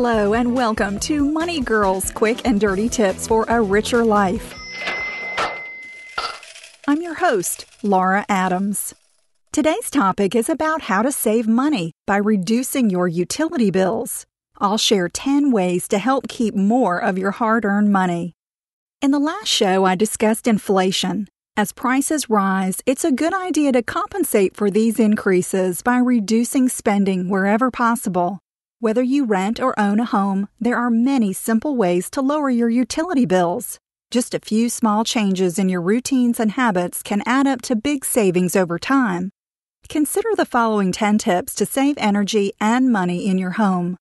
Hello, and welcome to Money Girls Quick and Dirty Tips for a Richer Life. I'm your host, Laura Adams. Today's topic is about how to save money by reducing your utility bills. I'll share 10 ways to help keep more of your hard earned money. In the last show, I discussed inflation. As prices rise, it's a good idea to compensate for these increases by reducing spending wherever possible. Whether you rent or own a home, there are many simple ways to lower your utility bills. Just a few small changes in your routines and habits can add up to big savings over time. Consider the following 10 tips to save energy and money in your home.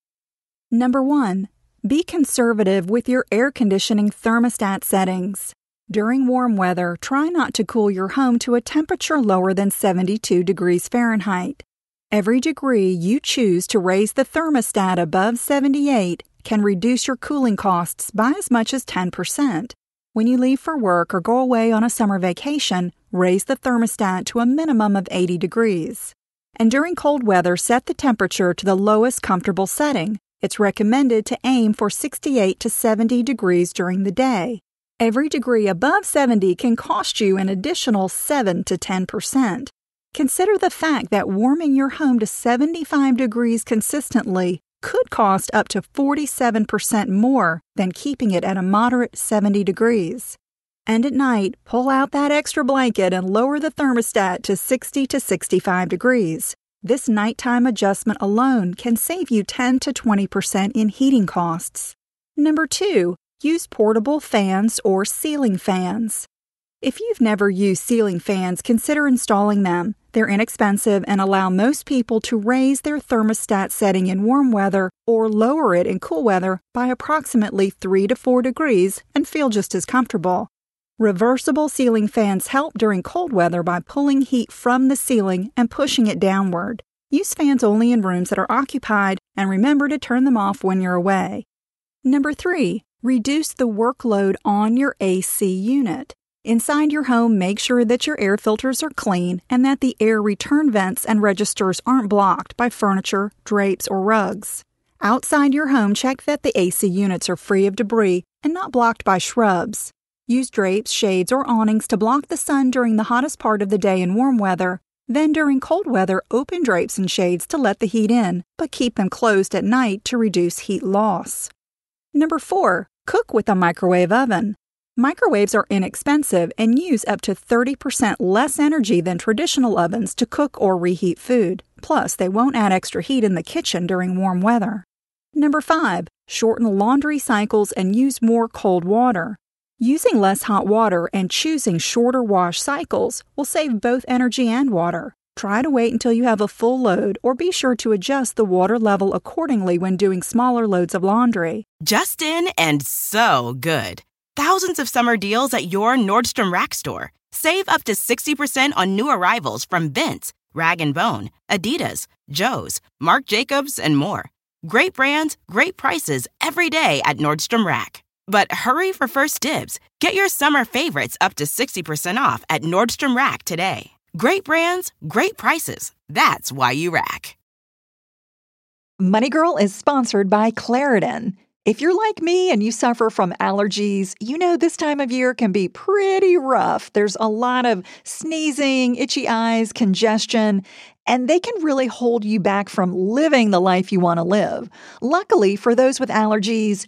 Number 1. Be conservative with your air conditioning thermostat settings. During warm weather, try not to cool your home to a temperature lower than 72 degrees Fahrenheit. Every degree you choose to raise the thermostat above 78 can reduce your cooling costs by as much as 10%. When you leave for work or go away on a summer vacation, raise the thermostat to a minimum of 80 degrees. And during cold weather, set the temperature to the lowest comfortable setting. It's recommended to aim for 68 to 70 degrees during the day. Every degree above 70 can cost you an additional 7 to 10%. Consider the fact that warming your home to 75 degrees consistently could cost up to 47% more than keeping it at a moderate 70 degrees. And at night, pull out that extra blanket and lower the thermostat to 60 to 65 degrees. This nighttime adjustment alone can save you 10 to 20% in heating costs. Number 2. Use portable fans or ceiling fans. If you've never used ceiling fans, consider installing them. They're inexpensive and allow most people to raise their thermostat setting in warm weather or lower it in cool weather by approximately 3 to 4 degrees and feel just as comfortable. Reversible ceiling fans help during cold weather by pulling heat from the ceiling and pushing it downward. Use fans only in rooms that are occupied and remember to turn them off when you're away. Number 3. Reduce the workload on your AC unit. Inside your home, make sure that your air filters are clean and that the air return vents and registers aren't blocked by furniture, drapes, or rugs. Outside your home, check that the AC units are free of debris and not blocked by shrubs. Use drapes, shades, or awnings to block the sun during the hottest part of the day in warm weather. Then, during cold weather, open drapes and shades to let the heat in, but keep them closed at night to reduce heat loss. Number 4. Cook with a microwave oven. Microwaves are inexpensive and use up to 30% less energy than traditional ovens to cook or reheat food. Plus, they won't add extra heat in the kitchen during warm weather. Number 5. Shorten laundry cycles and use more cold water. Using less hot water and choosing shorter wash cycles will save both energy and water. Try to wait until you have a full load or be sure to adjust the water level accordingly when doing smaller loads of laundry. Just in and so good. Thousands of summer deals at your Nordstrom Rack store. Save up to 60% on new arrivals from Vince, Rag & Bone, Adidas, Joe's, Marc Jacobs, and more. Great brands, great prices every day at Nordstrom Rack. But hurry for first dibs. Get your summer favorites up to 60% off at Nordstrom Rack today. Great brands, great prices. That's why you rack. Money Girl is sponsored by Claritin. If you're like me and you suffer from allergies, you know this time of year can be pretty rough. There's a lot of sneezing, itchy eyes, congestion, and they can really hold you back from living the life you want to live. Luckily, for those with allergies,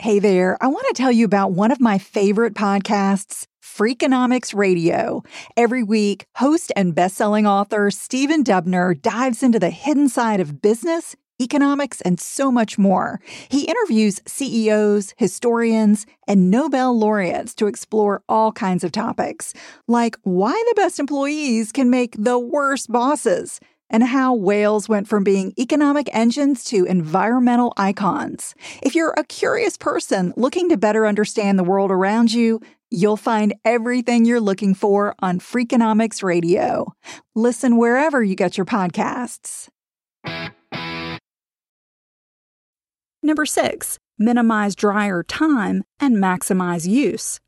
Hey there, I want to tell you about one of my favorite podcasts, Freakonomics Radio. Every week, host and best-selling author Stephen Dubner dives into the hidden side of business, economics, and so much more. He interviews CEOs, historians, and Nobel laureates to explore all kinds of topics, like why the best employees can make the worst bosses and how whales went from being economic engines to environmental icons. If you're a curious person looking to better understand the world around you, you'll find everything you're looking for on Freakonomics Radio. Listen wherever you get your podcasts. Number six, minimize dryer time and maximize use.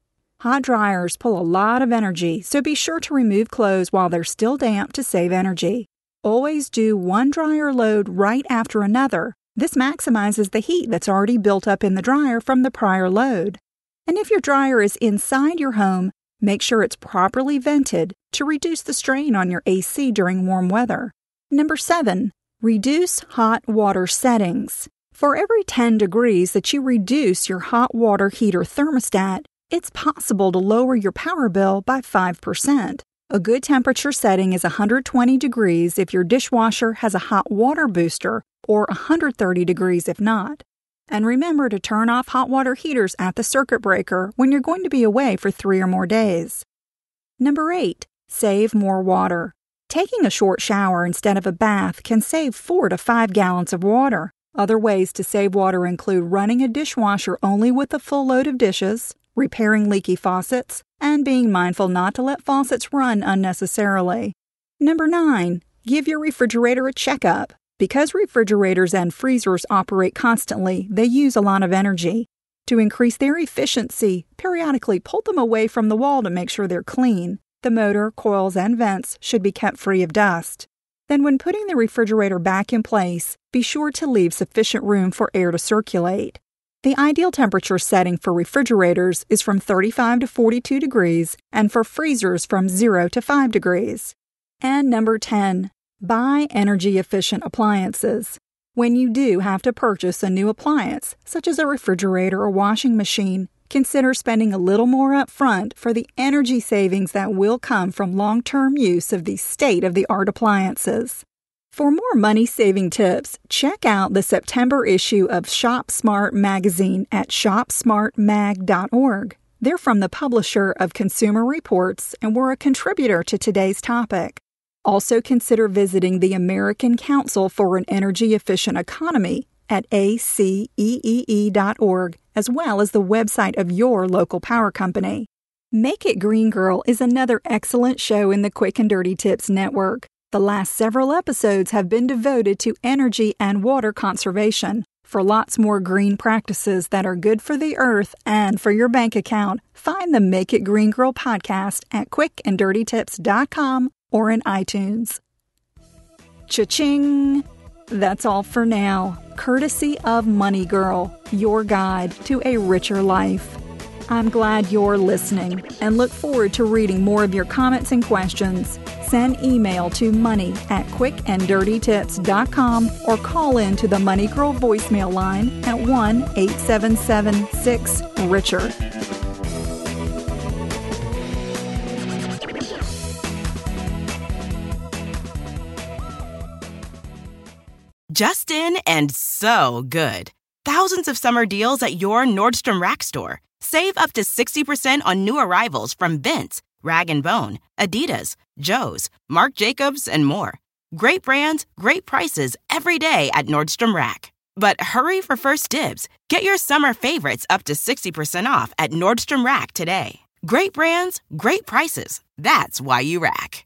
Hot dryers pull a lot of energy, so be sure to remove clothes while they're still damp to save energy. Always do one dryer load right after another. This maximizes the heat that's already built up in the dryer from the prior load. And if your dryer is inside your home, make sure it's properly vented to reduce the strain on your AC during warm weather. Number 7. Reduce hot water settings. For every 10 degrees that you reduce your hot water heater thermostat, it's possible to lower your power bill by 5%. A good temperature setting is 120 degrees if your dishwasher has a hot water booster or 130 degrees if not. And remember to turn off hot water heaters at the circuit breaker when you're going to be away for three or more days. Number 8. Save more water. Taking a short shower instead of a bath can save 4 to 5 gallons of water. Other ways to save water include running a dishwasher only with a full load of dishes, repairing leaky faucets, and being mindful not to let faucets run unnecessarily. Number 9. Give your refrigerator a checkup. Because refrigerators and freezers operate constantly, they use a lot of energy. To increase their efficiency, periodically pull them away from the wall to make sure they're clean. The motor, coils, and vents should be kept free of dust. Then, when putting the refrigerator back in place, be sure to leave sufficient room for air to circulate. The ideal temperature setting for refrigerators is from 35 to 42 degrees and for freezers from 0 to 5 degrees. And number 10, buy energy efficient appliances. When you do have to purchase a new appliance, such as a refrigerator or washing machine, consider spending a little more up front for the energy savings that will come from long term use of these state of the art appliances. For more money saving tips, check out the September issue of Shop Smart magazine at shopsmartmag.org. They're from the publisher of Consumer Reports and were a contributor to today's topic. Also, consider visiting the American Council for an Energy Efficient Economy at aceee.org, as well as the website of your local power company. Make It Green Girl is another excellent show in the Quick and Dirty Tips Network. The last several episodes have been devoted to energy and water conservation. For lots more green practices that are good for the earth and for your bank account, find the Make It Green Girl podcast at quickanddirtytips.com or in iTunes. Cha-ching! That's all for now, courtesy of Money Girl, your guide to a richer life. I'm glad you're listening and look forward to reading more of your comments and questions. Send email to money at quickanddirtytips.com or call in to the Money Girl voicemail line at 1 877 6 Richer. Just in and so good. Thousands of summer deals at your Nordstrom Rack store. Save up to 60% on new arrivals from Vince, Rag & Bone, Adidas, Joe's, Marc Jacobs, and more. Great brands, great prices every day at Nordstrom Rack. But hurry for first dibs. Get your summer favorites up to 60% off at Nordstrom Rack today. Great brands, great prices. That's why you rack.